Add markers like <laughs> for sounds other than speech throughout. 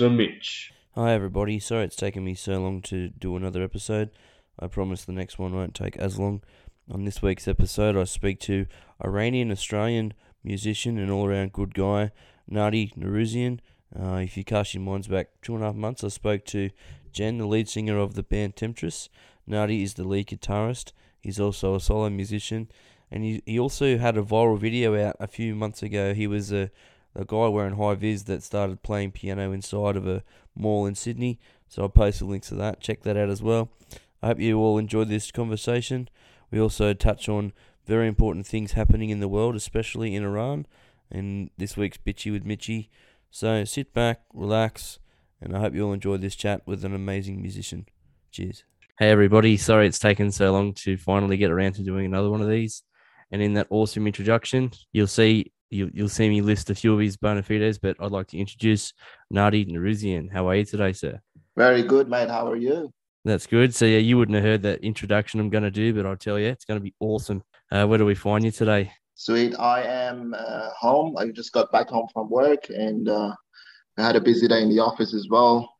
Mitch. Hi, everybody. Sorry it's taken me so long to do another episode. I promise the next one won't take as long. On this week's episode, I speak to Iranian Australian musician and all around good guy, Nadi Naruzian. Uh, if you cast your minds back two and a half months, I spoke to Jen, the lead singer of the band Temptress. Nadi is the lead guitarist. He's also a solo musician, and he, he also had a viral video out a few months ago. He was a, a guy wearing high vis that started playing piano inside of a mall in Sydney. So I'll post the links to that. Check that out as well. I hope you all enjoyed this conversation. We also touch on very important things happening in the world, especially in Iran, and this week's Bitchy with Mitchy. So sit back, relax, and I hope you all enjoy this chat with an amazing musician. Cheers. Hey everybody, sorry it's taken so long to finally get around to doing another one of these. And in that awesome introduction, you'll see you, you'll see me list a few of his bona fides, but I'd like to introduce Nadi Naruzian. How are you today, sir? Very good, mate. How are you? That's good. So yeah, you wouldn't have heard that introduction I'm going to do, but I'll tell you, it's going to be awesome. Uh, where do we find you today? Sweet. I am uh, home. I just got back home from work, and uh, I had a busy day in the office as well.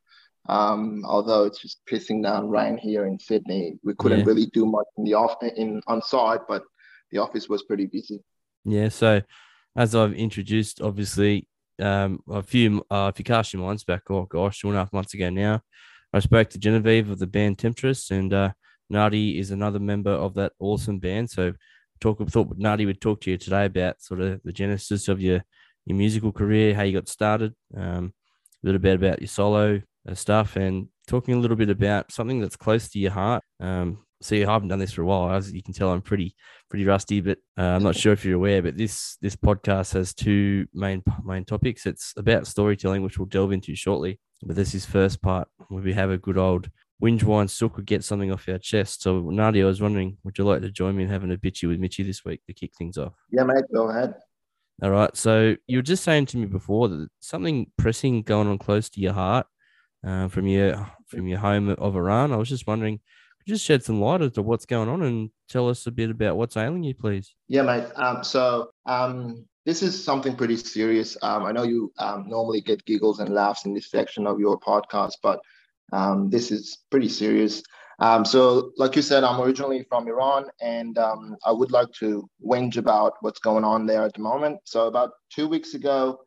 Um, although it's just pissing down rain here in Sydney, we couldn't Yeah. really do much in the off in on site, but the office was pretty busy. Yeah. So as I've introduced, obviously, um, a few, uh, if you cast your minds back, oh gosh, two and a half months ago now, I spoke to Genevieve of the band Temptress, and uh, Nadi is another member of that awesome band. So talk, thought Nadi would talk to you today about sort of the genesis of your your musical career, how you got started, um, a little bit about your solo uh, stuff, and talking a little bit about something that's close to your heart. Um, see, I haven't done this for a while, as you can tell, I'm pretty pretty rusty, but uh, I'm not sure if you're aware. But this this podcast has two main main topics. It's about storytelling, which we'll delve into shortly. But this is first part where we have a good old whinge wine sook or get something off our chest. So Nadia, I was wondering, would you like to join me in having a bitchy with Mitchy this week to kick things off? Yeah, mate. Go ahead. All right. So you were just saying to me before that something pressing going on close to your heart uh, from your from your home of Iran. I was just wondering, could just shed some light as to what's going on and tell us a bit about what's ailing you, please? Yeah, mate. Um, so um, this is something pretty serious. Um, I know you um, normally get giggles and laughs in this section of your podcast, but um, this is pretty serious. Um, so, like you said, I'm originally from Iran, and I would like to whinge about what's going on there at the moment. So, about two weeks ago,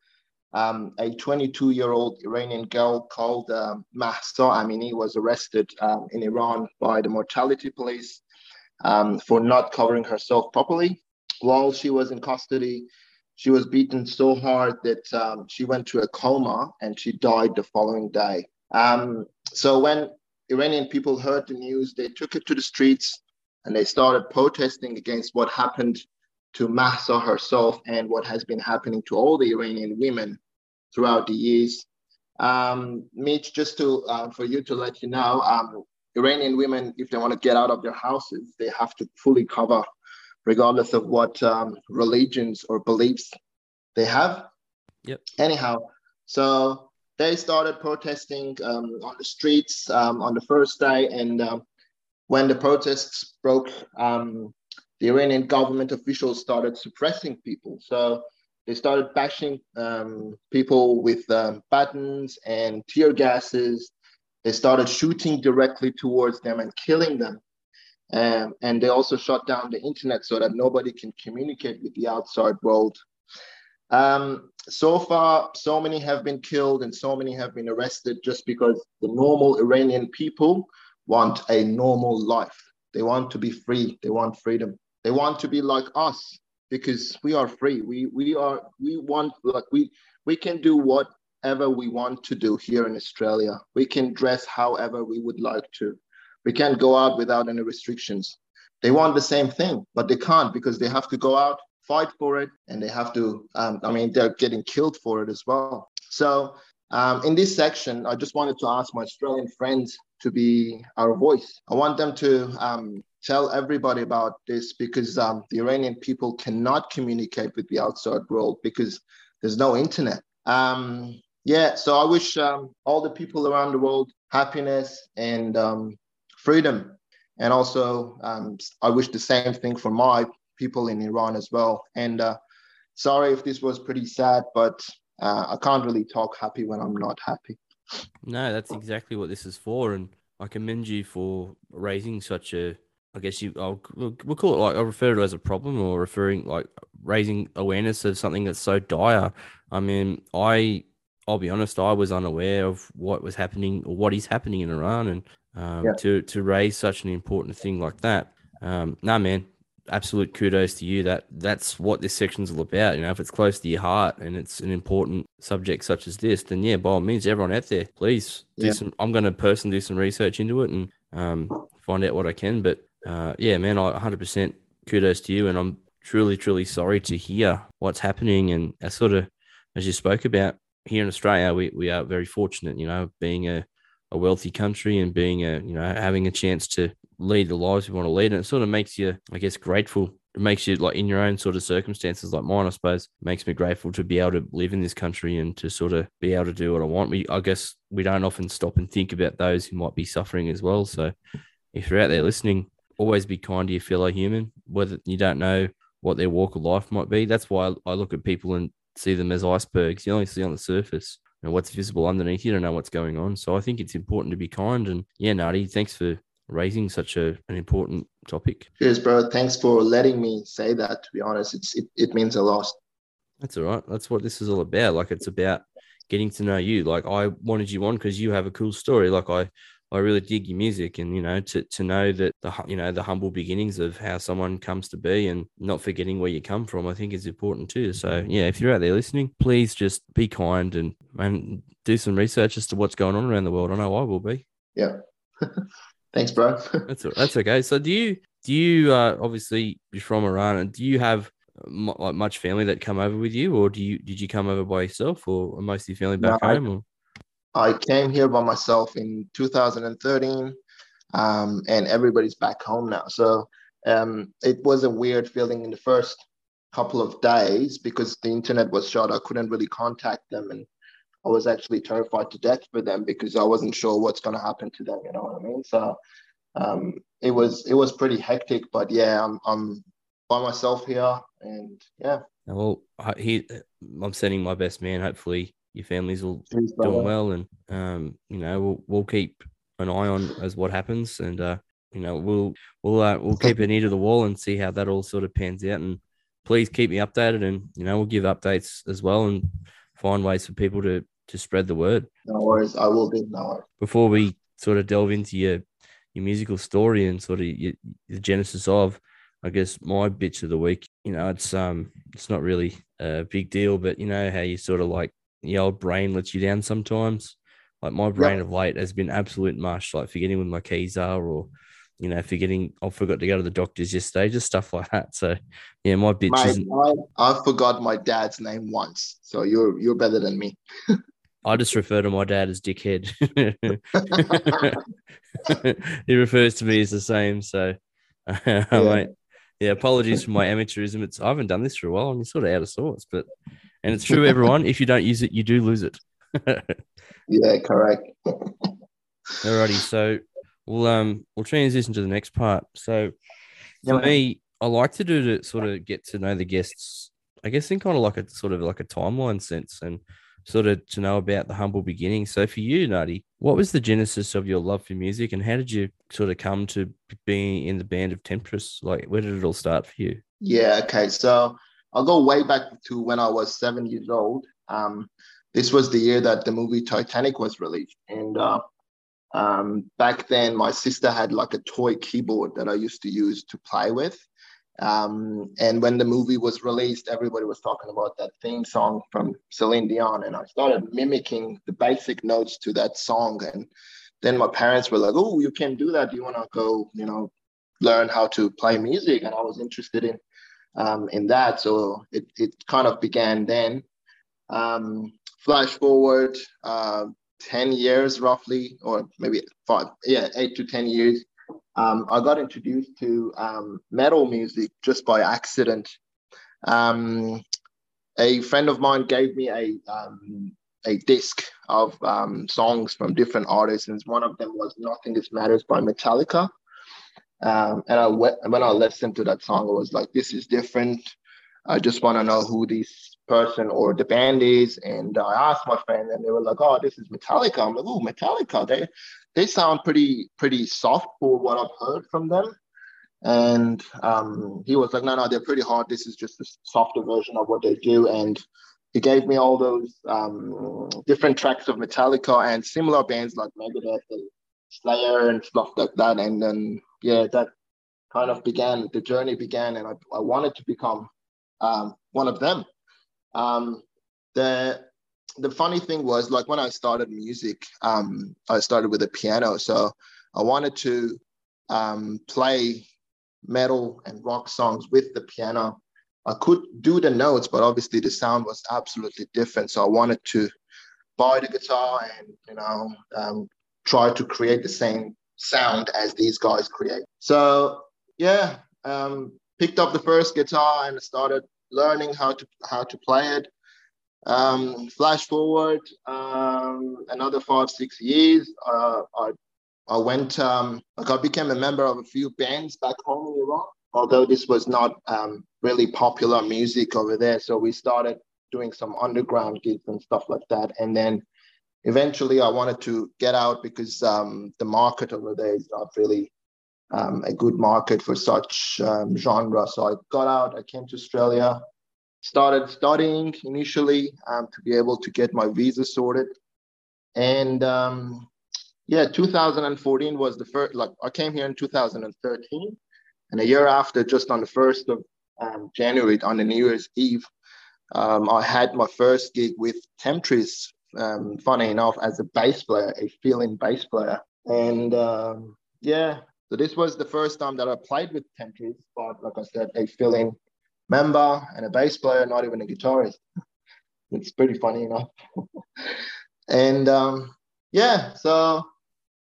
um, a 22 year old Iranian girl called um, Mahsa Amini was arrested um, in Iran by the morality police um, for not covering herself properly. While she was in custody, she was beaten so hard that um, she went to a coma and she died the following day. Um, so when Iranian people heard the news, they took it to the streets and they started protesting against what happened to Mahsa herself and what has been happening to all the Iranian women throughout the years. Um, Mitch, just to uh, for you to let you know, um, Iranian women, if they want to get out of their houses, they have to fully cover, regardless of what um, religions or beliefs they have. Yep. Anyhow, so they started protesting um, on the streets um, on the first day, and um, when the protests broke, um, the Iranian government officials started suppressing people. So they started bashing um, people with um, buttons and tear gases. They started shooting directly towards them and killing them. Um, and they also shut down the internet so that nobody can communicate with the outside world. Um, so far, so many have been killed and so many have been arrested just because the normal Iranian people want a normal life. They want to be free. They want freedom. They want to be like us because we are free. We we are we want like we we can do whatever we want to do here in Australia. We can dress however we would like to. We can't go out without any restrictions. They want the same thing, but they can't because they have to go out, fight for it, and they have to. Um, I mean, they're getting killed for it as well. So um, in this section, I just wanted to ask my Australian friends to be our voice. I want them to um, tell everybody about this because um, the Iranian people cannot communicate with the outside world because there's no internet. Um, yeah, so I wish um, all the people around the world happiness and um, freedom. And also, um, I wish the same thing for my people in Iran as well. And uh, sorry if this was pretty sad, but uh, I can't really talk happy when I'm not happy. No, that's exactly what this is for, and I commend you for raising such a. I guess you. I'll we'll, call it like I'll refer to it as a problem or referring like raising awareness of something that's so dire. I mean, I I'll be honest, I was unaware of what was happening or what is happening in Iran, and um, yeah. to to raise such an important thing like that. Um, nah, man, absolute kudos to you. That that's what this section's all about. You know, if it's close to your heart and it's an important subject such as this, then yeah, by all means, everyone out there, please do yeah. some. I'm going to personally do some research into it and um, find out what I can. But uh, yeah, man, I 100% kudos to you, and I'm truly, truly sorry to hear what's happening. And I sort of, as you spoke about here in Australia, we we are very fortunate. You know, being a a wealthy country and being a you know having a chance to lead the lives we want to lead. And it sort of makes you, I guess, grateful. It makes you like in your own sort of circumstances, like mine, I suppose, makes me grateful to be able to live in this country and to sort of be able to do what I want. We, I guess, we don't often stop and think about those who might be suffering as well. So, if you're out there listening, always be kind to your fellow human, whether you don't know what their walk of life might be. That's why I look at people and see them as icebergs. You only see on the surface and what's visible underneath. You don't know what's going on. So I think it's important to be kind. And yeah, Nadi, thanks for raising such a, an important topic. Cheers, bro. Thanks for letting me say that. To be honest, it's it, it means a lot. That's all right. That's what this is all about. Like it's about getting to know you. Like I wanted you on because you have a cool story. Like I I really dig your music and you know to to know that the you know the humble beginnings of how someone comes to be and not forgetting where you come from I think is important too. So yeah, if you're out there listening, please just be kind and and do some research as to what's going on around the world. I know I will be. Yeah. <laughs> Thanks, bro. <laughs> that's that's okay. So do you do you uh, obviously you're from Iran and do you have like much family that come over with you, or do you did you come over by yourself, or most of your family back no, home? I, I, came here by myself in 2013, um, and everybody's back home now. So um, it was a weird feeling in the first couple of days because the internet was shut. I couldn't really contact them, and I was actually terrified to death for them because I wasn't sure what's going to happen to them. You know what I mean? So um, it was it was pretty hectic. But yeah, I'm I'm by myself here, and yeah. Well, he, I'm sending my best man. Hopefully, your families will Cheers, doing well, and um, you know, we'll we'll keep an eye on as what happens, and uh, you know, we'll we'll uh, we'll keep an ear to the wall and see how that all sort of pans out, and please keep me updated, and you know, we'll give updates as well, and find ways for people to to spread the word. No worries, I will be. No worries. Before we sort of delve into your your musical story and sort of your, the genesis of, I guess my bitch of the week. You know, it's um, it's not really a big deal, but you know how you sort of like the old brain lets you down sometimes. Like my brain yep. of late has been absolute mush, like forgetting where my keys are, or you know, forgetting I forgot to go to the doctors yesterday, just stuff like that. So yeah, my bitch Mate, isn't. I, I forgot my dad's name once, so you're you're better than me. I just refer to my dad as dickhead. <laughs> <laughs> he refers to me as the same. So, <laughs> yeah. Mate, yeah, apologies for my amateurism. It's I haven't done this for a while. I'm sort of out of sorts, but and it's true, everyone. if you don't use it, you do lose it. <laughs> yeah, correct. Alrighty, so we'll um we'll transition to the next part. So for yeah, me, I like to do to sort of get to know the guests. I guess in kind of like a sort of like a timeline sense and sort of to know about the humble beginnings. So for you, Nadi, what was the genesis of your love for music and how did you sort of come to being in the band of Temptress? Like where did it all start for you? Yeah, okay. So I'll go way back to when I was seven years old. Um, this was the year that the movie Titanic was released. And uh, um, back then, my sister had like a toy keyboard that I used to use to play with. Um, and when the movie was released, everybody was talking about that theme song from Celine Dion, and I started mimicking the basic notes to that song. And then my parents were like, "Oh, you can do that. Do you want to go, you know, learn how to play music?" And I was interested in um, in that, so it it kind of began then. Um, flash forward uh, ten years, roughly, or maybe five, yeah, eight to ten years um, I got introduced to um, metal music just by accident. Um, a friend of mine gave me a um, a disc of songs from different artists, and one of them was "Nothing Else Matters" by Metallica. Um, and I when I listened to that song, I was like, "This is different. I just want to know who this person or the band is. And I asked my friend, and they were like, "Oh, this is Metallica." I'm like, "Oh, Metallica. They they sound pretty pretty soft for what I've heard from them." And um, he was like, "No, no, they're pretty hard. This is just a softer version of what they do." And he gave me all those um, different tracks of Metallica and similar bands like Megadeth and Slayer and stuff like that. And then yeah, that kind of began the journey began, and I, I wanted to become um, one of them. Um, the the funny thing was like when I started music, um, I started with a piano, so I wanted to um, play metal and rock songs with the piano. I could do the notes, but obviously the sound was absolutely different. So I wanted to buy the guitar and you know um, try to create the same sound as these guys create. So yeah, um, picked up the first guitar and started learning how to how to play it. Um, flash forward um, another five six years, uh, I I went um, like I became a member of a few bands back home in Iran. Although this was not um, really popular music over there, so we started doing some underground gigs and stuff like that. And then eventually, I wanted to get out because um, the market over there is not really um, a good market for such um, genre. So I got out, I came to Australia, started studying initially um, to be able to get my visa sorted. And um, yeah, 2014 was the first, like I came here in 2013. And a year after, just on the 1st of um, January, on the New Year's Eve, I had my first gig with Temptress, funny enough, as a bass player, a fill-in bass player. And yeah, so this was the first time that I played with Temptress, but like I said, a fill-in member and a bass player, not even a guitarist. <laughs> it's pretty funny enough. <laughs> and um, yeah, so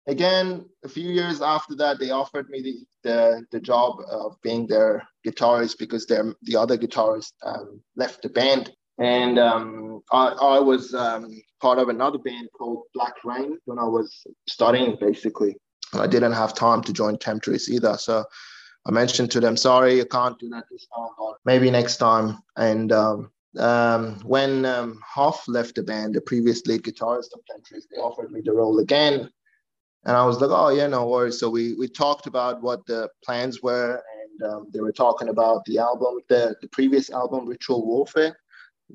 again, a few years after that, they offered me the the, the job of being their guitarist because their the other guitarist um, left the band. And um, I, I was um, part of another band called Black Rain when I was studying, basically. I didn't have time to join Temptress either. So I mentioned to them, sorry, I can't do that this time, but maybe next time. And um, um, when um, Hoff left the band, the previous lead guitarist of Temptress, they offered me the role again. And I was like, oh, yeah, no worries. So we, we talked about what the plans were. And um, they were talking about the album, the, the previous album, Ritual Warfare,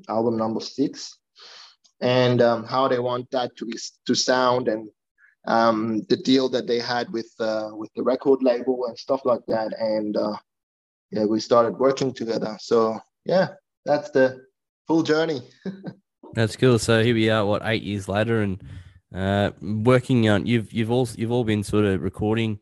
album number six, and um, how they want that to be to sound and um, the deal that they had with uh, with the record label and stuff like that. And uh, yeah, we started working together. So yeah, that's the full journey. <laughs> that's cool. So here we are, what eight years later, and uh, working on. You've you've all you've all been sort of recording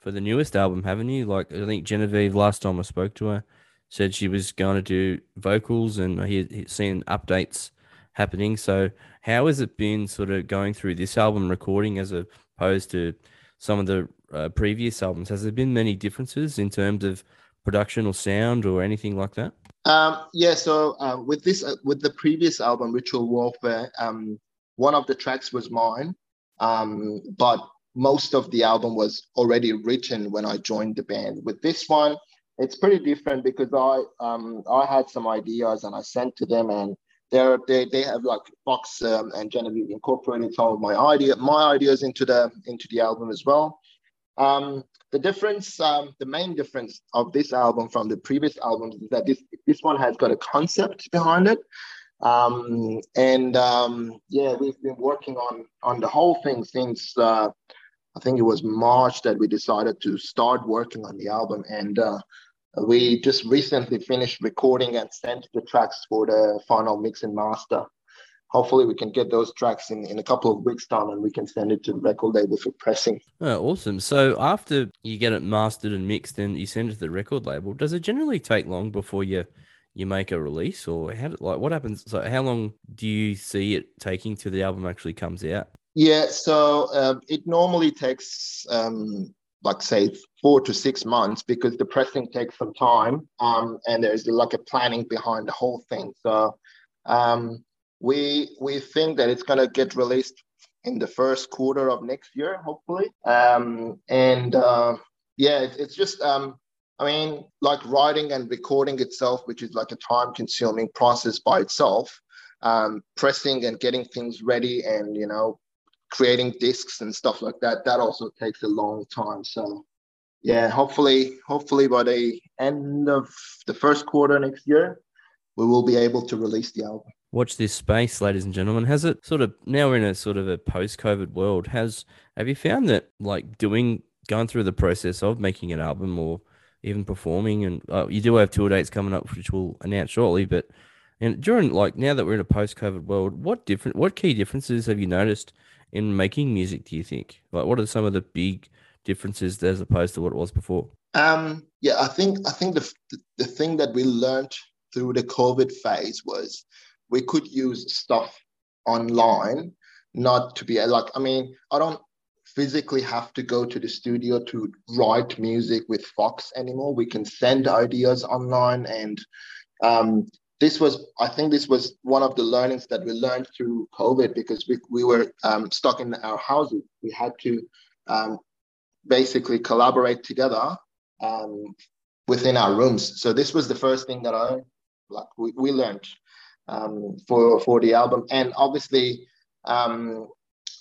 for the newest album, haven't you? Like I think Genevieve last time I spoke to her said she was going to do vocals, and he had seen updates happening. So how has it been sort of going through this album recording as opposed to some of the uh, previous albums? Has there been many differences in terms of production or sound or anything like that? Um, yeah, so uh, with this, uh, with the previous album, Ritual Warfare, um, one of the tracks was mine, um, but most of the album was already written when I joined the band. With this one, it's pretty different because I um, I had some ideas and I sent to them, and they're, they they have like Fox um, and Genevieve incorporated some of my idea my ideas into the into the album as well. Um, the difference, um, the main difference of this album from the previous albums is that this this one has got a concept behind it. Um, and um, yeah, we've been working on on the whole thing since uh, I think it was March that we decided to start working on the album. And uh, we just recently finished recording and sent the tracks for the final mix and master. Hopefully, we can get those tracks in, in a couple of weeks' time and we can send it to the record label for pressing. Oh, awesome. So, after you get it mastered and mixed and you send it to the record label, does it generally take long before you you make a release or how like what happens so how long do you see it taking till the album actually comes out yeah so uh, it normally takes um, like say four to six months because the pressing takes some time um, and there's like a planning behind the whole thing. So um, we we think that it's going to get released in the first quarter of next year hopefully. Um, and uh, yeah it's, it's just um, I mean, like writing and recording itself, which is like a time consuming process by itself, um, pressing and getting things ready and, you know, creating discs and stuff like that, that also takes a long time. So, yeah, hopefully, hopefully by the end of the first quarter next year, we will be able to release the album. Watch this space, ladies and gentlemen. Has it sort of now we're in a sort of a post-COVID world? Has have you found that like doing going through the process of making an album or even performing, and uh, you do have tour dates coming up, which we'll announce shortly, but and during like now that we're in a post-COVID world, what different what key differences have you noticed in making music? Do you think like what are some of the big differences as opposed to what it was before? Um, yeah, I think I think the the thing that we learned through the COVID phase was we could use stuff online, not to be like, I mean, I don't physically have to go to the studio to write music with Fox anymore. We can send ideas online. And um, this was, I think, this was one of the learnings that we learned through COVID because we, we were um, stuck in our houses. We had to um, basically collaborate together um, within our rooms. So this was the first thing that I like we, we learned um, for for the album, and obviously um,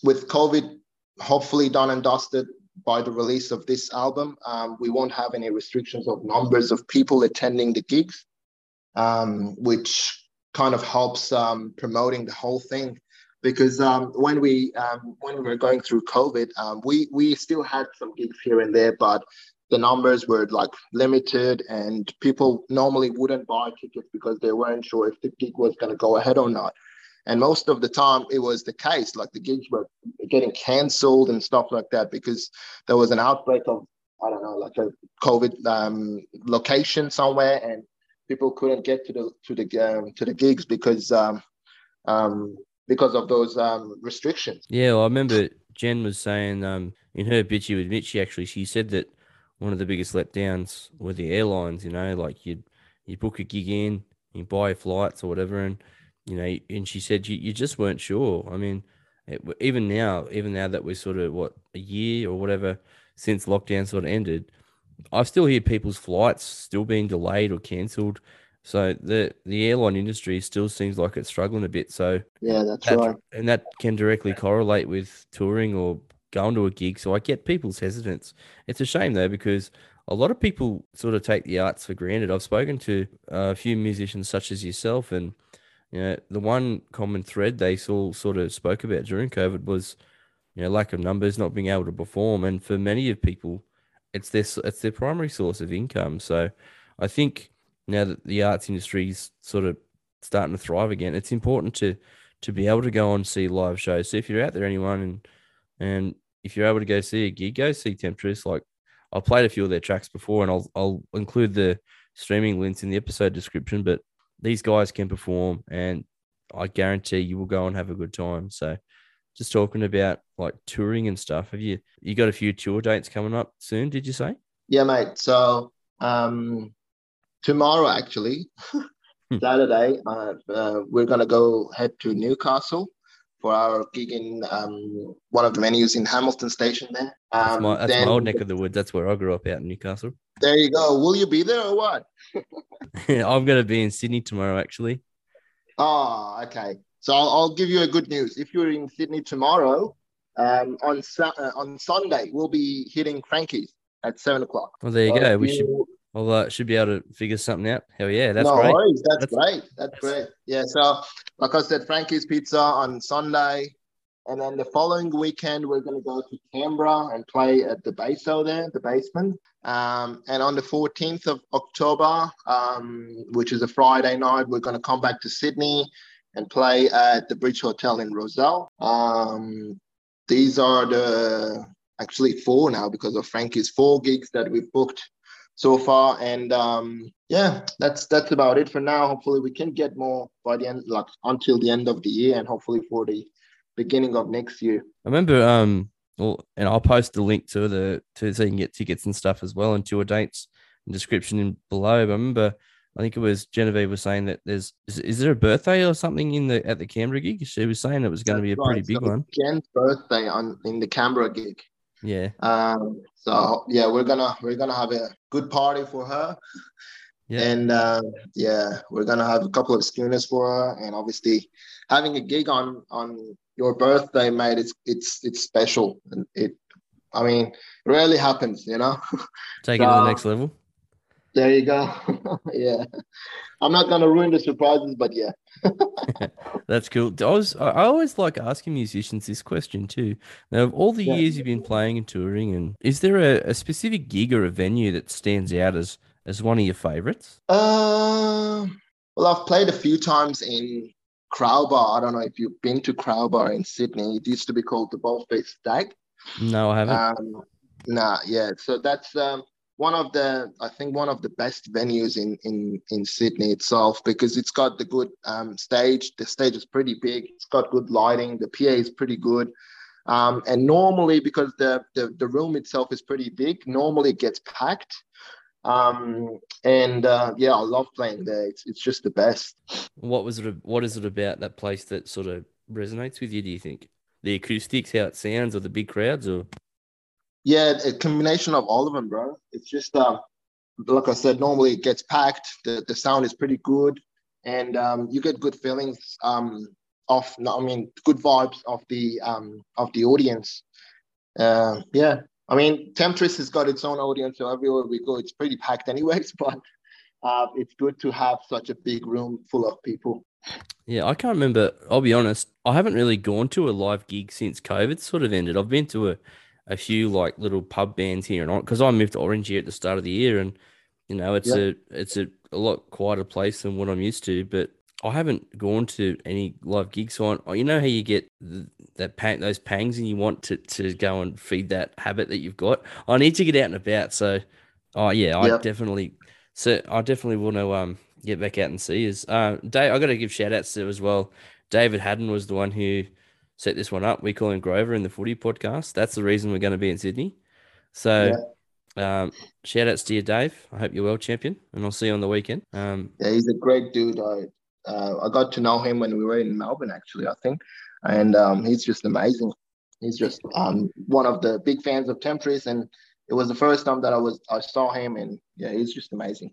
with COVID hopefully done and dusted by the release of this album, um, we won't have any restrictions of numbers of people attending the gigs, um, which kind of helps um, promoting the whole thing. Because um, when we when we were going through COVID, we we still had some gigs here and there, but the numbers were like limited and people normally wouldn't buy tickets because they weren't sure if the gig was going to go ahead or not and most of the time it was the case like the gigs were getting cancelled and stuff like that because there was an outbreak of i don't know like a covid um, location somewhere and people couldn't get to the to the um, to the gigs because um, um, because of those um, restrictions yeah well, i remember jen was saying um, in her bitchy with mitchy actually she said that one of the biggest letdowns were the airlines. You know, like you you book a gig in, you buy flights or whatever, and you know, and she said you, you just weren't sure. I mean, it, even now, even now that we're sort of what a year or whatever since lockdown sort of ended, I still hear people's flights still being delayed or cancelled. So the the airline industry still seems like it's struggling a bit. So yeah, that's that, right, and that can directly correlate with touring or going to a gig. So I get people's hesitance. It's a shame though because a lot of people sort of take the arts for granted. I've spoken to a few musicians such as yourself, and you know the one common thread they all sort of spoke about during COVID was you know lack of numbers, not being able to perform, and for many of people, it's their it's their primary source of income. So I think now that the arts industry is sort of starting to thrive again, it's important to to be able to go and see live shows. So if you're out there, anyone, and and if you're able to go see a gig, go see Temptress. Like I've played a few of their tracks before, and I'll I'll include the streaming links in the episode description. But these guys can perform, and I guarantee you will go and have a good time. So, just talking about like touring and stuff. Have you you got a few tour dates coming up soon? Did you say? Yeah, mate. So um, tomorrow, actually, hmm. Saturday, uh, uh, we're gonna go head to Newcastle for our gig in um, one of the venues in Hamilton Station there. Um, that's, my, that's then, my, old neck of the woods. That's where I grew up out in Newcastle. There you go. Will you be there or what? <laughs> I'm going to be in Sydney tomorrow, actually. Oh, okay. So I'll, I'll, give you a good news. If you're in Sydney tomorrow, um, on uh, on Sunday we'll be hitting Frankie's at seven o'clock. Well, there you so go. We should well, uh, should be able to figure something out. Hell yeah, that's no great. Worries. That's, that's great. That's, that's, great. Yeah. So, like I said, Frankie's Pizza on Sunday, and then the following weekend we're going to go to Canberra and play at the Baso there, the basement. Um, and on the 14th of October, um, which is a Friday night, we're going to come back to Sydney and play at the Bridge Hotel in Rozelle. Um, these are the actually four now because of Frankie's four gigs that we've booked so far. And um, yeah, that's that's about it for now. Hopefully, we can get more by the end, like until the end of the year, and hopefully for the beginning of next year. I remember, um, well, and I'll post the link to the to so you can get tickets and stuff as well, and tour dates and description below. But I remember. I think it was Genevieve was saying that there's is, is there a birthday or something in the at the Canberra gig? She was saying it was going to be a pretty big so one. Jen's birthday on in the Canberra gig. Yeah. Um, so yeah, we're gonna we're gonna have a good party for her. Yeah. And uh, yeah, we're gonna have a couple of schooners for her, and obviously having a gig on on your birthday, mate, it's it's it's special, and it, I mean, it rarely happens, you know. <laughs> Take it to the next level. There you go. <laughs> yeah, I'm not gonna ruin the surprises, but yeah. <laughs> That's cool. I was I always like asking musicians this question too. Now, of all the Yeah. years you've been playing and touring, and is there a, a specific gig or a venue that stands out as as one of your favorites? Uh, well, I've played a few times in Crowbar. I don't know if you've been to Crowbar in Sydney. It used to be called the Bald Faced Stag. No, I haven't. Um, nah, yeah. So that's um, one of the, I think, one of the best venues in in in Sydney itself because it's got the good um, stage. The stage is pretty big. It's got good lighting. The PA is pretty good. Um, and normally, because the, the the room itself is pretty big, normally it gets packed. Um, and uh, yeah, I love playing there. It's it's just the best. what was it? What is it about that place that sort of resonates with you? Do you think the acoustics, how it sounds, or the big crowds, or Yeah, a combination of all of them, bro. It's just uh, like I said, normally it gets packed. The the sound is pretty good, and um, you get good feelings um off. I mean, good vibes of the um of the audience. Uh, yeah, I mean, Temptress has got its own audience, so everywhere we go, it's pretty packed, anyways. <laughs> But uh, it's good to have such a big room full of people. Yeah, I can't remember. I'll be honest. I haven't really gone to a live gig since COVID sort of ended. I've been to a, a few like little pub bands here and on because I moved to Orange here at the start of the year, and you know it's Yeah. a it's a, a lot quieter place than what I'm used to. But I haven't gone to any live gigs. So I, you know how you get th- that pang, those pangs, and you want to to go and feed that habit that you've got. I need to get out and about. So, oh yeah, I Yeah. definitely. So I definitely want to um get back out and see us. Uh, Dave, I got to give shout outs to as well. David Haddon was the one who set this one up. We call him Grover in the Footy podcast. That's the reason we're going to be in Sydney. So, um, shout outs to you, Dave. I hope you're well, champion, and I'll see you on the weekend. Um, Yeah, he's a great dude. I uh, I got to know him when we were in Melbourne, actually, I think, and um, he's just amazing. He's just um, one of the big fans of Temptress, and it was the first time that I was I saw him, and yeah, he's just amazing.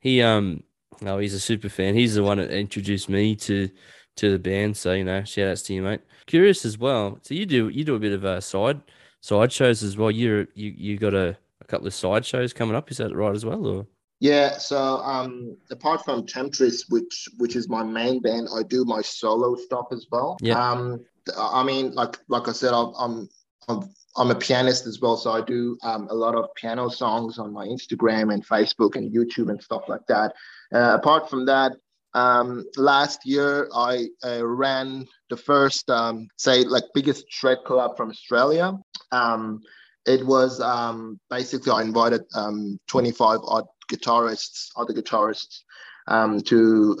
he um, oh, he's a super fan. He's the one that introduced me to to the band. So you know, shout outs to you, mate. Curious as well. So you do you do a bit of uh, side side shows as well. You're you you got a, a couple of side shows coming up. Is that right as well, or? Yeah, so um, apart from Temptress, which which is my main band, I do my solo stuff as well. Yeah. Um, I mean, like like I said, I'm I'm I'm, I'm a pianist as well, so I do um, a lot of piano songs on my Instagram and Facebook and YouTube and stuff like that. Uh, apart from that, um, last year I uh, ran the first, um, say, like biggest shred collab from Australia. Um, it was um, basically I invited um, 25 odd guitarists, other guitarists, um, to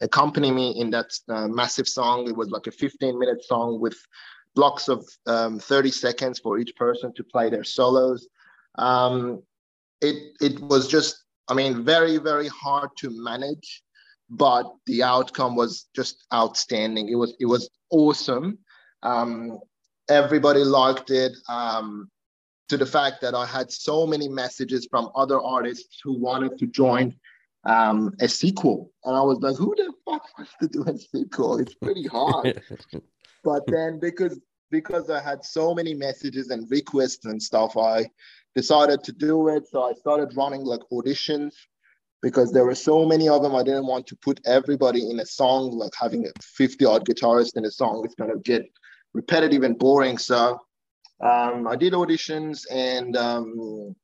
accompany me in that uh, massive song. It was like a 15 minute song with blocks of um, 30 seconds for each person to play their solos. It it was just, I mean, very very hard to manage, but the outcome was just outstanding. It was it was awesome. Um, everybody liked it. Um, to the fact that I had so many messages from other artists who wanted to join um, a sequel. And I was like, who the fuck wants to do a sequel? It's pretty hard. <laughs> but then because because I had so many messages and requests and stuff, I decided to do it. So I started running like auditions because there were so many of them. I didn't want to put everybody in a song, like having a 50 odd guitarist in a song. It's going to get repetitive and boring. So um, I did auditions and um,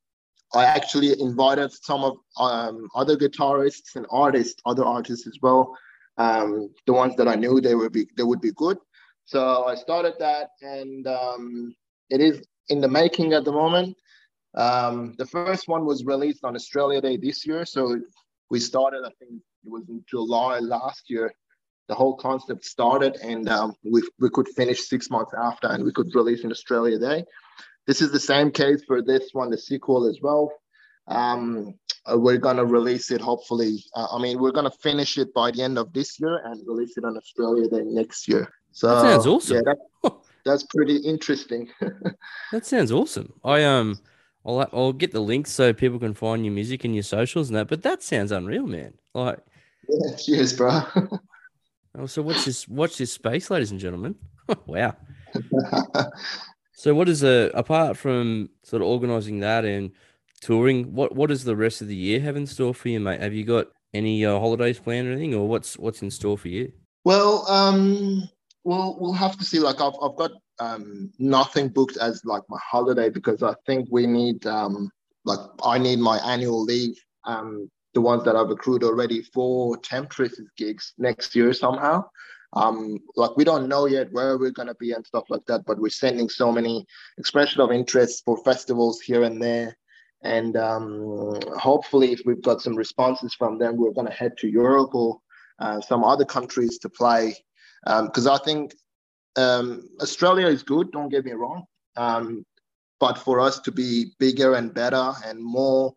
I actually invited some of um, other guitarists and artists, other artists as well. Um, the ones that I knew they would be they would be good. So I started that, and um, it is in the making at the moment. Um, the first one was released on Australia Day this year, so we started. I think it was in July last year. The whole concept started, and um, we we could finish six months after, and we could release in Australia Day. This is the same case for this one, the sequel as well. Um, uh, we're gonna release it hopefully. Uh, I mean, we're gonna finish it by the end of this year and release it on Australia Day next year. So That sounds awesome. Yeah, that, <laughs> that's pretty interesting. <laughs> that sounds awesome. I um, I'll I'll get the links so people can find your music and your socials and that. But that sounds unreal, man. Like, yeah, cheers, bro. <laughs> oh, so what's this, What's this space, ladies and gentlemen. <laughs> wow. <laughs> so, what is a apart from sort of organizing that and touring? What what does the rest of the year have in store for you, mate? Have you got any uh, holidays planned or anything, or what's what's in store for you? Well, um, we'll we'll have to see. Like I've I've got um nothing booked as like my holiday because I think we need um like I need my annual leave um the ones that I've accrued already for Temptress's gigs next year somehow. Um, like we don't know yet where we're gonna be and stuff like that, but we're sending so many expression of interest for festivals here and there. And um, hopefully, if we've got some responses from them, we're gonna head to Europe or uh, some other countries to play. Because um, I think um, Australia is good, don't get me wrong. Um, but for us to be bigger and better and more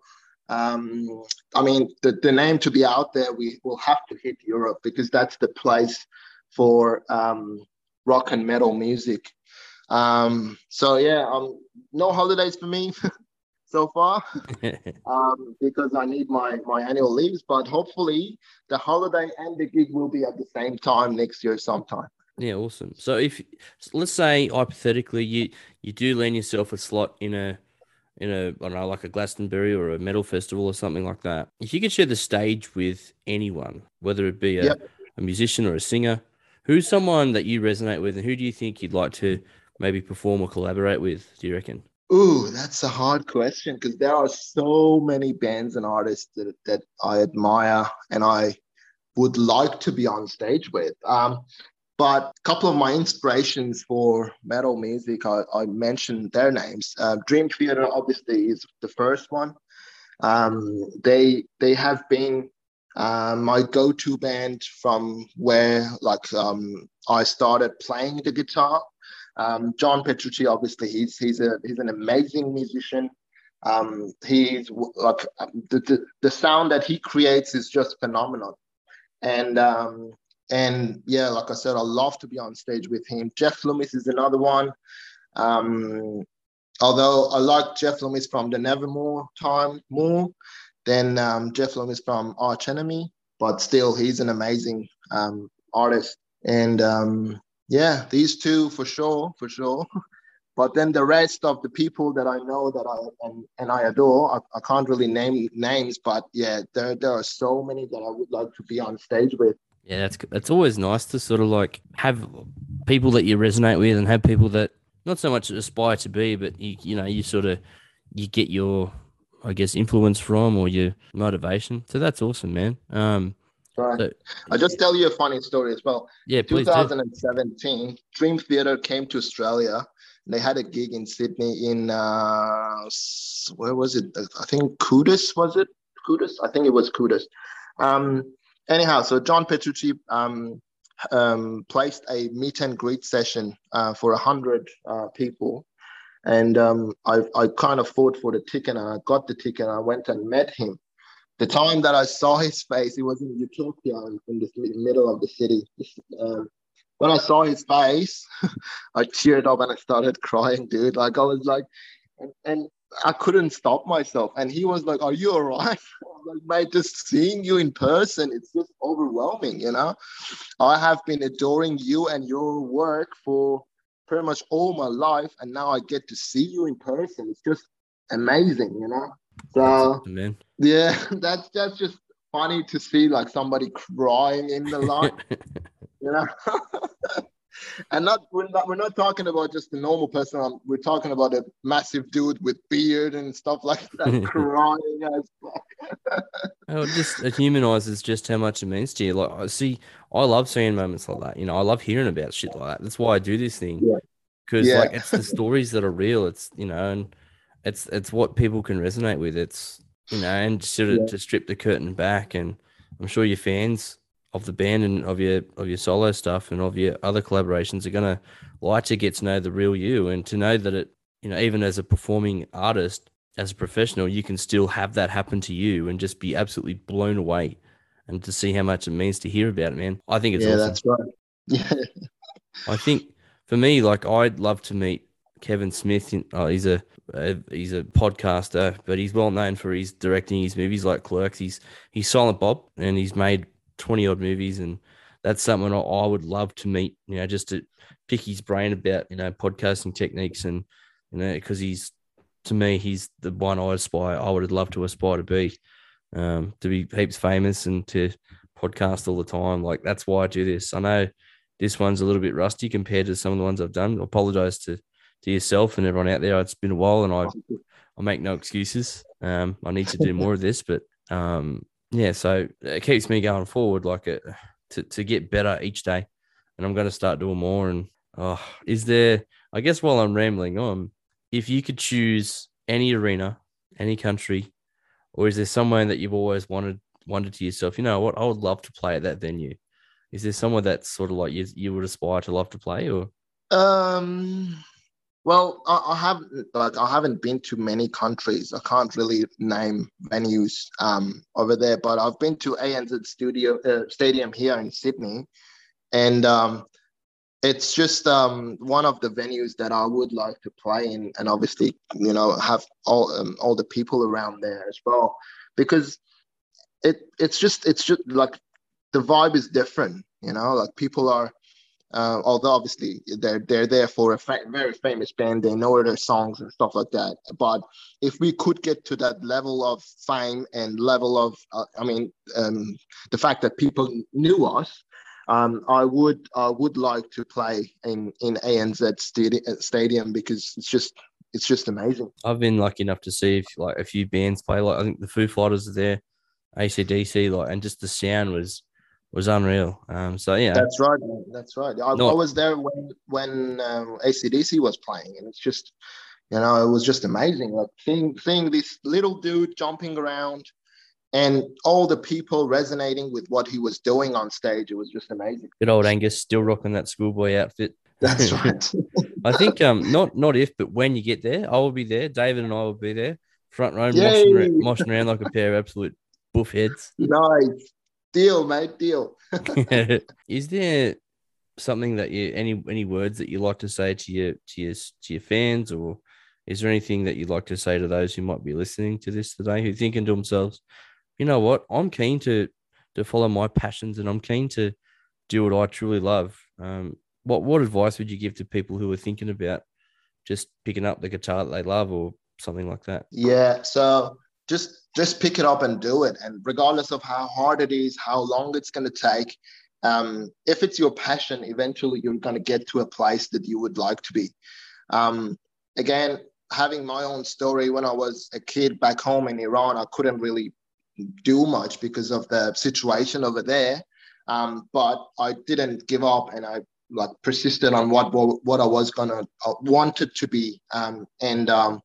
um, I mean, the, the name to be out there, we will have to hit Europe because that's the place for um, rock and metal music. Um, so yeah, no holidays for me <laughs> so far <laughs> <laughs> um, because I need my my annual leaves. But hopefully, the holiday and the gig will be at the same time next year sometime. Yeah, awesome. So if let's say hypothetically you you do land yourself a slot in a in a I don't know like a Glastonbury or a metal festival or something like that. If you could share the stage with anyone, whether it be a, yep. a musician or a singer, who's someone that you resonate with, and who do you think you'd like to maybe perform or collaborate with? Do you reckon? Ooh, that's a hard question because there are so many bands and artists that, that I admire and I would like to be on stage with. Um, but a couple of my inspirations for metal music, I, I mentioned their names. Uh, Dream Theater, obviously, is the first one. Um, they they have been uh, my go-to band from where like um, I started playing the guitar. Um, John Petrucci, obviously, he's he's a he's an amazing musician. Um, he's like the, the, the sound that he creates is just phenomenal, and um, and yeah, like I said, I love to be on stage with him. Jeff Loomis is another one. Um, although I like Jeff Loomis from the Nevermore time more than um, Jeff Loomis from Arch Enemy, but still, he's an amazing um, artist. And um, yeah, these two for sure, for sure. <laughs> But then the rest of the people that I know that I and, and I adore, I, I can't really name names, but yeah, there there are so many that I would like to be on stage with. Yeah, that's that's always nice to sort of like have people that you resonate with and have people that not so much aspire to be, but you you know you sort of you get your I guess influence from or your motivation. So that's awesome, man. Um, right. So, I'll just tell you a funny story as well. Yeah, 2017, do. Dream Theater came to Australia. They had a gig in Sydney in uh, where was it? I think Qudos was it? Qudos? I think it was Qudos. Um, anyhow, so John Petrucci um, um, placed a meet and greet session uh, for a hundred uh, people, and um, I, I kind of fought for the ticket, and I got the ticket. And I went and met him. The time that I saw his face, he was in Utopia in the middle of the city. Um, when I saw his face, <laughs> I teared up and I started crying, dude. Like I was like, and, and I couldn't stop myself. And he was like, Are you all right? <laughs> like, mate, just seeing you in person, it's just overwhelming, you know? I have been adoring you and your work for pretty much all my life. And now I get to see you in person. It's just amazing, you know? So, Man. Yeah, <laughs> that's, that's just funny to see like somebody crying in the line, <laughs> you know? <laughs> and not we're not we're not talking about just a normal person. Um, we're talking about a massive dude with beard and stuff like that, crying as fuck. it just it humanizes just how much it means to you. Like I see, I love seeing moments like that. You know, I love hearing about shit like that. That's why I do this thing. Because yeah. like it's the stories that are real. It's you know, and it's it's what people can resonate with. It's you know, and sort of yeah. to strip the curtain back, and I'm sure your fans of the band and of your of your solo stuff and of your other collaborations are gonna like to get to know the real you and to know that it you know even as a performing artist as a professional you can still have that happen to you and just be absolutely blown away and to see how much it means to hear about it man i think it's yeah awesome. that's right <laughs> yeah i think for me, like I'd love to meet Kevin Smith. Oh, he's a, a he's a podcaster, but he's well known for his directing his movies like Clerks. He's he's Silent Bob, and he's made twenty odd movies, and that's something I, I would love to meet. You know, just to pick his brain about you know podcasting techniques, and you know because he's to me he's the one I aspire. I would love to aspire to be, um, to be heaps famous and to podcast all the time. Like that's why I do this. I know this one's a little bit rusty compared to some of the ones I've done. I apologize to to yourself and everyone out there. It's been a while, and I I make no excuses. Um, I need to do <laughs> more of this, but um, yeah. So it keeps me going forward, like it to to get better each day, and I'm going to start doing more. And oh, is there? I guess while I'm rambling on, if you could choose any arena, any country, or is there somewhere that you've always wanted wondered to yourself, you know what, I would love to play at that venue? Is there somewhere that's sort of like you you would aspire to love to play, or? Um, well, I, I haven't like I haven't been to many countries. I can't really name venues um over there, but I've been to ANZ Studio uh, Stadium here in Sydney, and um, it's just um, one of the venues that I would like to play in, and obviously, you know, have all um, all the people around there as well, because it it's just it's just like the vibe is different, you know, like people are uh, although obviously they're they're there for a fa- very famous band, they know their songs and stuff like that. But if we could get to that level of fame and level of, uh, I mean, um, the fact that people knew us, um, I would I would like to play in in ANZ stadi- stadium because it's just it's just amazing. I've been lucky enough to see if, like a few bands play. Like I think the Foo Fighters are there, ACDC, like, and just the sound was was unreal. Um, so yeah, that's right. Man. That's right. I, I, was there when when um, ACDC was playing, and it's just, you know, it was just amazing. Like seeing seeing this little dude jumping around, and all the people resonating with what he was doing on stage. It was just amazing. Good old Angus still rocking that schoolboy outfit. That's <laughs> right. I think um not not if but when you get there, I will be there. David and I will be there, front row, moshing around, moshing around like a pair of absolute buff heads. <laughs> Nice. Deal, mate. Deal. <laughs> <laughs> Is there something that you any any words that you like to say to your to your to your fans, or is there anything that you'd like to say to those who might be listening to this today, who thinking to themselves, you know what, I'm keen to to follow my passions and I'm keen to do what I truly love. Um, what what advice would you give to people who are thinking about just picking up the guitar that they love or something like that? Yeah. So just just pick it up and do it. And regardless of how hard it is how long it's going to take um, if it's your passion eventually you're going to get to a place that you would like to be. Um, again having my own story when i was a kid back home in iran i couldn't really do much because of the situation over there. Um, but i didn't give up and i like persisted on what what, i was gonna uh, wanted to be. Um, and um,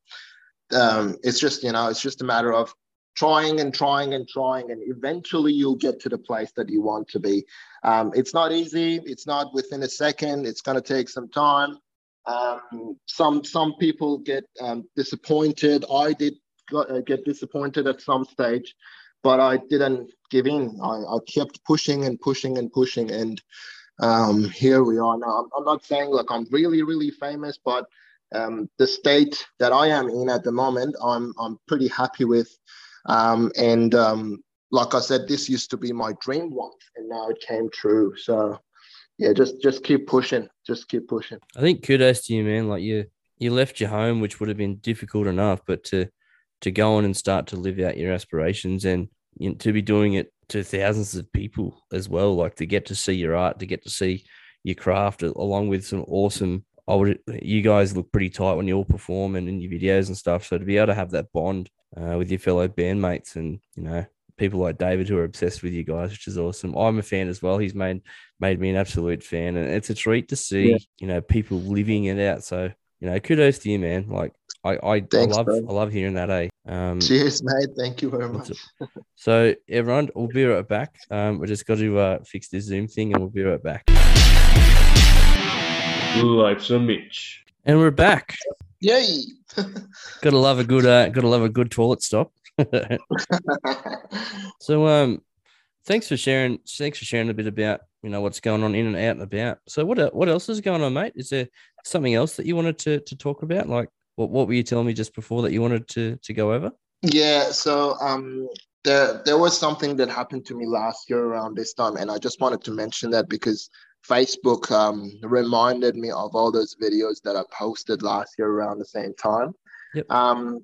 um, it's just you know it's just a matter of trying and trying and trying and eventually you'll get to the place that you want to be. Um, it's not easy. It's not within a second. It's going to take some time. Um, some some people get um, disappointed. I did uh, get disappointed at some stage but i didn't give in. I, I kept pushing and pushing and pushing and um, here we are now. I'm, I'm not saying like i'm really really famous but um, the state that I am in at the moment, I'm I'm pretty happy with. Um, and um, like I said, this used to be my dream once, and now it came true. So yeah, just just keep pushing, just keep pushing. I think kudos to you, man. Like you you left your home, which would have been difficult enough, but to to go on and start to live out your aspirations and you know, to be doing it to thousands of people as well, like to get to see your art, to get to see your craft along with some awesome I would you guys look pretty tight when you all perform and in your videos and stuff. So to be able to have that bond uh, with your fellow bandmates and you know people like David who are obsessed with you guys, which is awesome. I'm a fan as well. He's made made me an absolute fan, and it's a treat to see yeah. you know people living it out. So you know, kudos to you, man. Like I I, Thanks, I love bro. I love hearing that. Eh? Um, Cheers, mate. Thank you very much. <laughs> so everyone, we'll be right back. Um, we just got to uh, fix this Zoom thing, and we'll be right back. Life's a Mitch. And we're back. Yay! <laughs> gotta love a good uh, gotta love a good toilet stop. <laughs> so um thanks for sharing thanks for sharing a bit about you know what's going on in and out and about. So what what else is going on, mate? Is there something else that you wanted to to talk about? Like what what were you telling me just before that you wanted to to go over? Yeah, so um there there was something that happened to me last year around this time, and I just wanted to mention that because Facebook um, reminded me of all those videos that I posted last year around the same time. Yep. Um,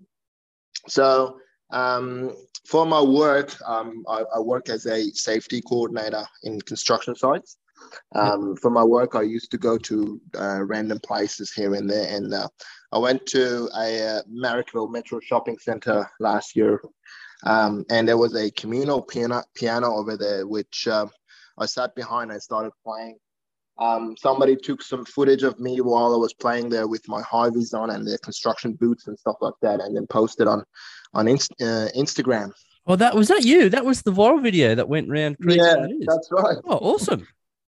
so um, for my work, um, I, I, work as a safety coordinator in construction sites. Um, for my work, I used to go to uh, random places here and there, and uh, I went to a uh, Marrickville Metro Shopping Center last year, um, and there was a communal piano piano over there, which uh, I sat behind and started playing. Um, somebody took some footage of me while I was playing there with my high vis on and the construction boots and stuff like that, and then posted on on inst- uh, Instagram. Oh, that was that you? That was the viral video that went around. Yeah, that's right. Oh, awesome.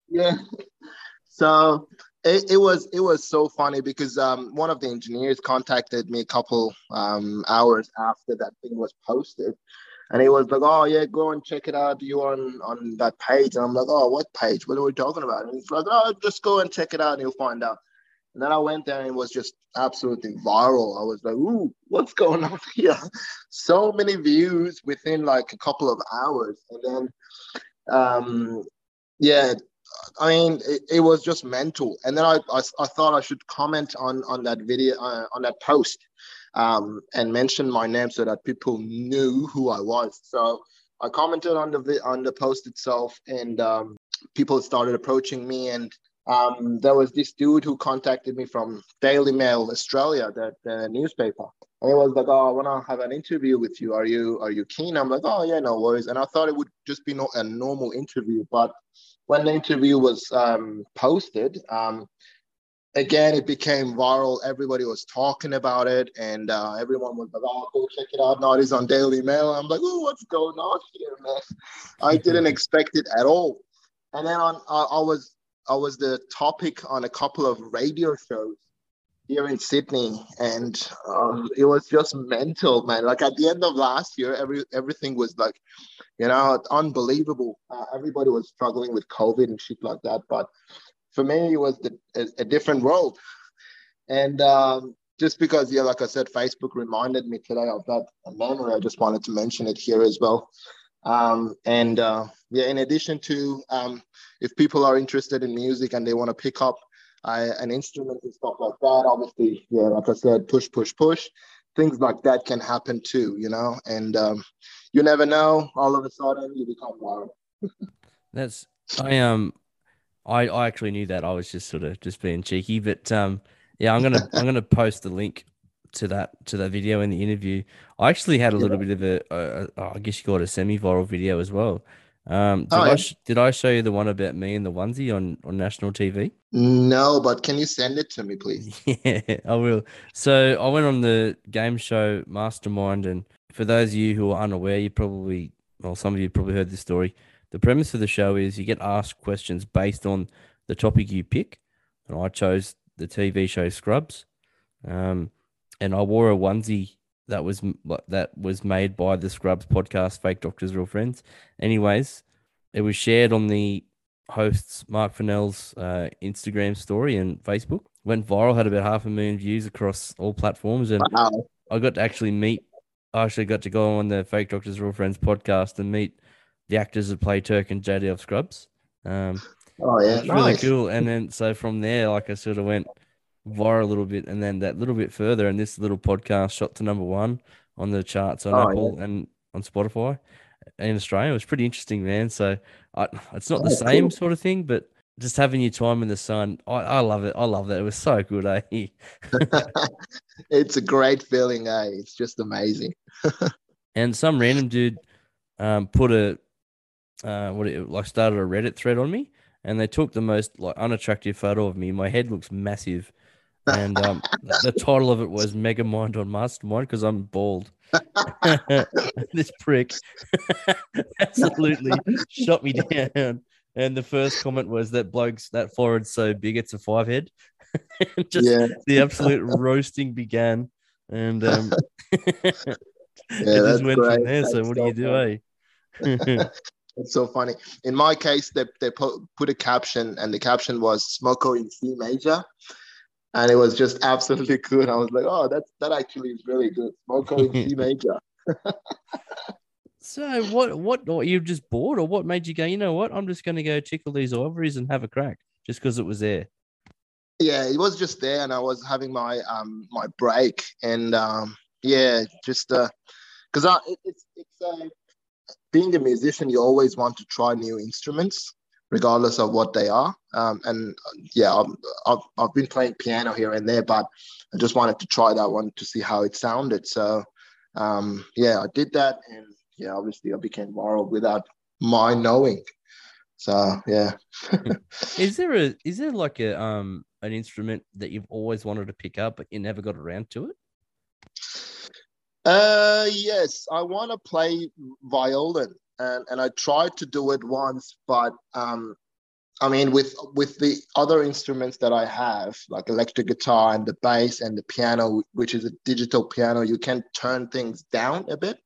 yeah. So it, it was it was so funny because um, one of the engineers contacted me a couple um, hours after that thing was posted, and he was like, "Oh yeah, go and check it out. You on on that page?" And I'm like, "Oh, what page? What are we talking about?" And he's like, "Oh, just go and check it out, and you'll find out." And then I went there, and it was just absolutely viral. I was like, "Ooh, what's going on <laughs> here?" So many views within like a couple of hours, and then, um, yeah, I mean, it, it, was just mental. And then I, I, I, thought I should comment on on that video uh, on that post um, and mentioned my name so that people knew who I was. So I commented on the on the post itself, and um, people started approaching me. And um, there was this dude who contacted me from Daily Mail Australia, the newspaper. And he was like, "Oh, I want to have an interview with you. Are you are you keen?" I'm like, "Oh yeah, no worries." And I thought it would just be no, a normal interview, but when the interview was um, posted, um, again, it became viral. Everybody was talking about it, and uh, everyone was like, "Oh, go check it out!" Now it is on Daily Mail. I'm like, "Oh, what's going on here, man?" I <laughs> didn't expect it at all. And then on, uh, I was I was the topic on a couple of radio shows here in Sydney, and um, it was just mental, man. Like at the end of last year, every everything was like, you know, unbelievable. Uh, everybody was struggling with COVID and shit like that, but for me, it was the, a, a different world. And um, just because, yeah, like I said, Facebook reminded me today of that memory, I just wanted to mention it here as well. Um, and uh, yeah, in addition to um, if people are interested in music and they want to pick up uh, an instrument and stuff like that, obviously, yeah, like I said, push, push, push. Things like that can happen too, you know, and um, you never know. All of a sudden, you become viral. <laughs> That's I um I, I actually knew that. I was just sort of just being cheeky, but um, yeah, I'm gonna I'm gonna post the link to that to that video in the interview. I actually had a little bit of a, a, a I guess you call it a semi-viral video as well. Um, did, oh. I sh- did I show you the one about me and the onesie on, on national TV? No, but can you send it to me, please? <laughs> yeah, I will. So I went on the game show Mastermind, and for those of you who are unaware, you probably, well, some of you probably heard this story. The premise of the show is you get asked questions based on the topic you pick, and I chose the TV show Scrubs, um, and I wore a onesie that was that was made by the Scrubs podcast, Fake Doctors, Real Friends. Anyways, it was shared on the host's Marc Fennell's uh, Instagram story and Facebook. Went viral, had about half a million views across all platforms, and wow. I got to actually meet. I actually got to go on the Fake Doctors, Real Friends podcast and meet the actors that play Turk and JD of Scrubs. Um, oh yeah, nice. really cool. And then so from there, like I sort of went viral a little bit, and then that little bit further, and this little podcast shot to number one on the charts on oh, Apple yeah. and on Spotify in Australia. It was pretty interesting, man. So I, it's not oh, the same cool. sort of thing, but just having your time in the sun, I, I love it. I love that. It was so good, eh? <laughs> <laughs> it's a great feeling, eh? It's just amazing. <laughs> and some random dude um, put a uh, what it like started a Reddit thread on me, and they took the most like unattractive photo of me. My head looks massive, and um, <laughs> the title of it was "Mega Mind on Mastermind" because I'm bald. <laughs> this prick <laughs> absolutely shot me down. And the first comment was that bloke's that forehead's so big it's a five head. just yeah. the absolute roasting began, and um, yeah, it just went great. from there. So what do you do, eh? It's so funny. In my case, they, they put, put a caption, and the caption was Smoko in C major. And it was just <laughs> absolutely good. I was like, oh, that, that actually is really good. Smoko in C <laughs> major. so, what, what, what, you just bored, or what made you go, you know what, I'm just going to go tickle these ovaries and have a crack just because it was there? Yeah, it was just there, and I was having my um my break, and um yeah, just uh, because I it, it's it's uh, being a musician, you always want to try new instruments, regardless of what they are. Um, and yeah, i have I've been playing piano here and there, but I just wanted to try that one to see how it sounded. So um, yeah, I did that, and yeah, obviously I became viral without my knowing. So yeah. <laughs> is there a is there like a um an instrument that you've always wanted to pick up but you never got around to it? Uh, yes, I want to play violin, and and I tried to do it once, but um, I mean, with with the other instruments that I have, like electric guitar and the bass and the piano, which is a digital piano, you can turn things down a bit.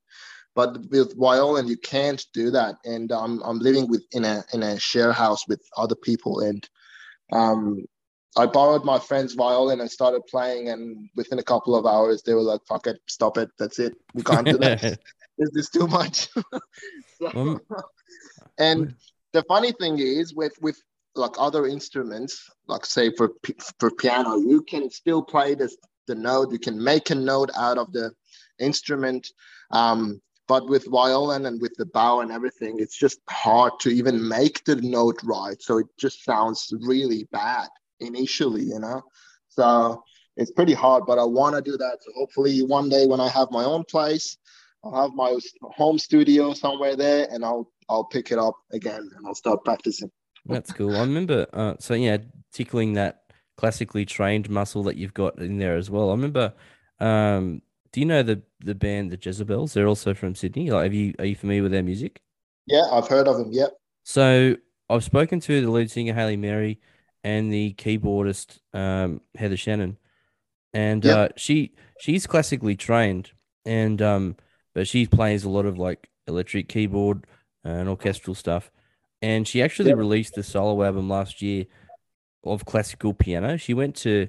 But with violin, you can't do that. And um, I'm living with in a in a share house with other people, and um, I borrowed my friend's violin and started playing, and within a couple of hours, they were like, "Fuck it, stop it, that's it, we can't do that. <laughs> this is too much." <laughs> so, um, and the funny thing is, with with like other instruments, like say for for piano, you can still play this the note. You can make a note out of the instrument. Um, but with violin and with the bow and everything, it's just hard to even make the note right. So it just sounds really bad initially, you know. So it's pretty hard, but I want to do that. So hopefully one day when I have my own place, I'll have my home studio somewhere there, and I'll I'll pick it up again and I'll start practicing. That's cool. I remember. Uh, so yeah, tickling that classically trained muscle that you've got in there as well. I remember. Um, do you know the the band the Jezabels? They're also from Sydney. Like, have you are you familiar with their music? Yeah, I've heard of them. Yep. So I've spoken to the lead singer Hayley Mary and the keyboardist um, Heather Shannon, and yep. uh, she she's classically trained, and um, but she plays a lot of like electric keyboard and orchestral stuff, and she actually yep. released a solo album last year of classical piano. She went to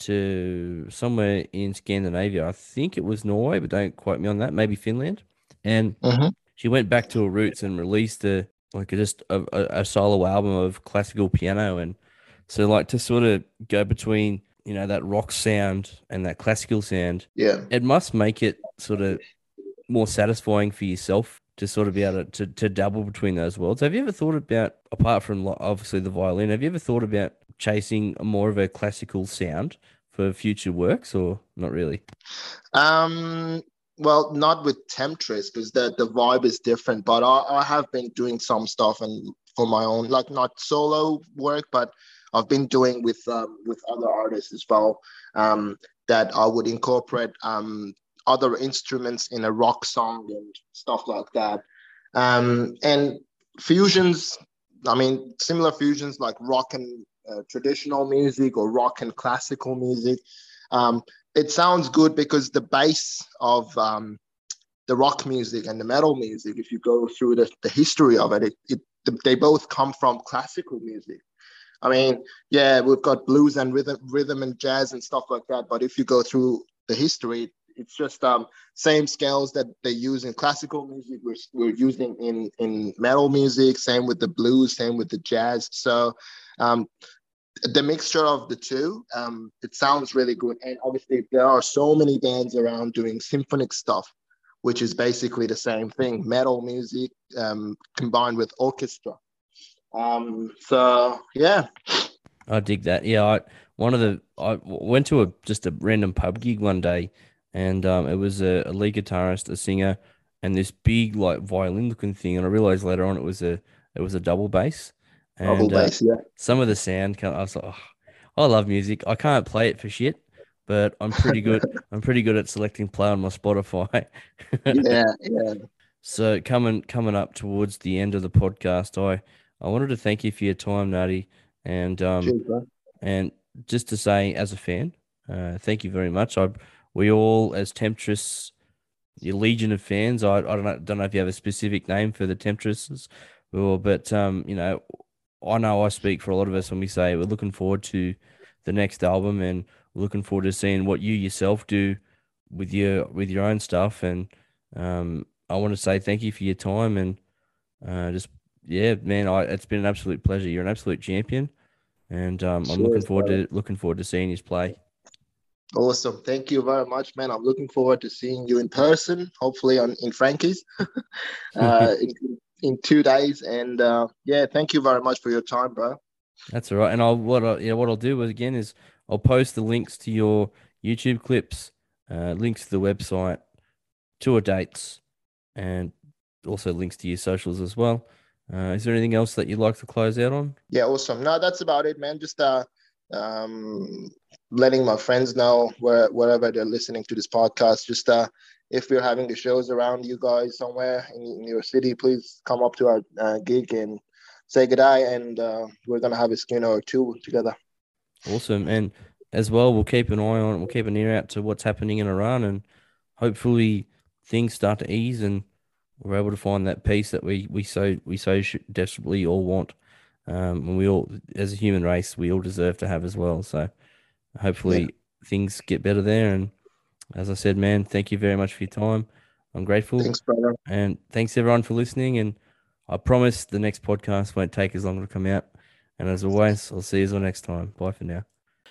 to somewhere in Scandinavia. I think it was Norway, but don't quote me on that. Maybe Finland, and mm-hmm. she went back to her roots and released a like just a, a, a solo album of classical piano and so like to sort of go between you know that rock sound and that classical sound. Yeah, it must make it sort of more satisfying for yourself to sort of be able to, to, to dabble between those worlds. Have you ever thought about, apart from obviously the violin, have you ever thought about chasing more of a classical sound for future works or not really? Um, well, not with Temptress because the, the vibe is different, but I, I have been doing some stuff and for my own, like not solo work, but I've been doing with um, with other artists as well. Um, that I would incorporate um, other instruments in a rock song and stuff like that. Um, and fusions, I mean, similar fusions like rock and uh, traditional music or rock and classical music. Um, it sounds good because the base of um, the rock music and the metal music, if you go through the, the history of it, it, it, they both come from classical music. I mean, yeah, we've got blues and rhythm, rhythm and jazz and stuff like that. But if you go through the history, it's just um, same scales that they use in classical music. We're, we're using in in metal music. Same with the blues. Same with the jazz. So um, the mixture of the two, um, it sounds really good. And obviously, there are so many bands around doing symphonic stuff, which is basically the same thing: metal music um, combined with orchestra. Um, so yeah, I dig that. Yeah, I one of the I went to a just a random pub gig one day, and um, it was a, a lead guitarist, a singer, and this big like violin looking thing, and I realized later on it was a it was a double bass. And, double bass, uh, yeah. Some of the sound, I was like, oh, I love music. I can't play it for shit, but I'm pretty good. <laughs> I'm pretty good at selecting play on my Spotify. yeah, yeah. <laughs> So coming coming up towards the end of the podcast, I I wanted to thank you for your time, Nadi, and um, Cheers, and just to say, as a fan, uh, thank you very much. I we all, as Temptress your legion of fans. I, I don't know, don't know if you have a specific name for the Temptresses, or but um, you know, I know I speak for a lot of us when we say we're looking forward to the next album and we're looking forward to seeing what you yourself do with your with your own stuff. And um, I want to say thank you for your time and uh, just yeah, man, I, it's been an absolute pleasure. You're an absolute champion, and um, I'm looking forward to looking forward to seeing you play. Awesome. Thank you very much, man. I'm looking forward to seeing you in person, hopefully on in Frankie's <laughs> uh, <laughs> in, in two days. And uh, yeah, thank you very much for your time, bro. That's all right. And I'll what I, yeah what I'll do again is I'll post the links to your YouTube clips, uh, links to the website, tour dates, and also links to your socials as well. Uh, is there anything else that you'd like to close out on? Yeah, awesome. No, that's about it, man. Just uh, um, letting my friends know where wherever they're listening to this podcast. Just uh, if we're having the shows around you guys somewhere in, in your city, please come up to our uh, gig and say goodbye. And uh, we're gonna have a skin or two together. Awesome, and as well, we'll keep an eye on, it. we'll keep an ear out to what's happening in Iran, and hopefully things start to ease and we're able to find that peace that we we so we so desperately all want. Um, and we all, as a human race, we all deserve to have as well. So hopefully yeah. things get better there. And as I said, man, thank you very much for your time. I'm grateful. Thanks, brother. And thanks everyone for listening. And I promise the next podcast won't take as long to come out. And as always, I'll see you all next time. Bye for now.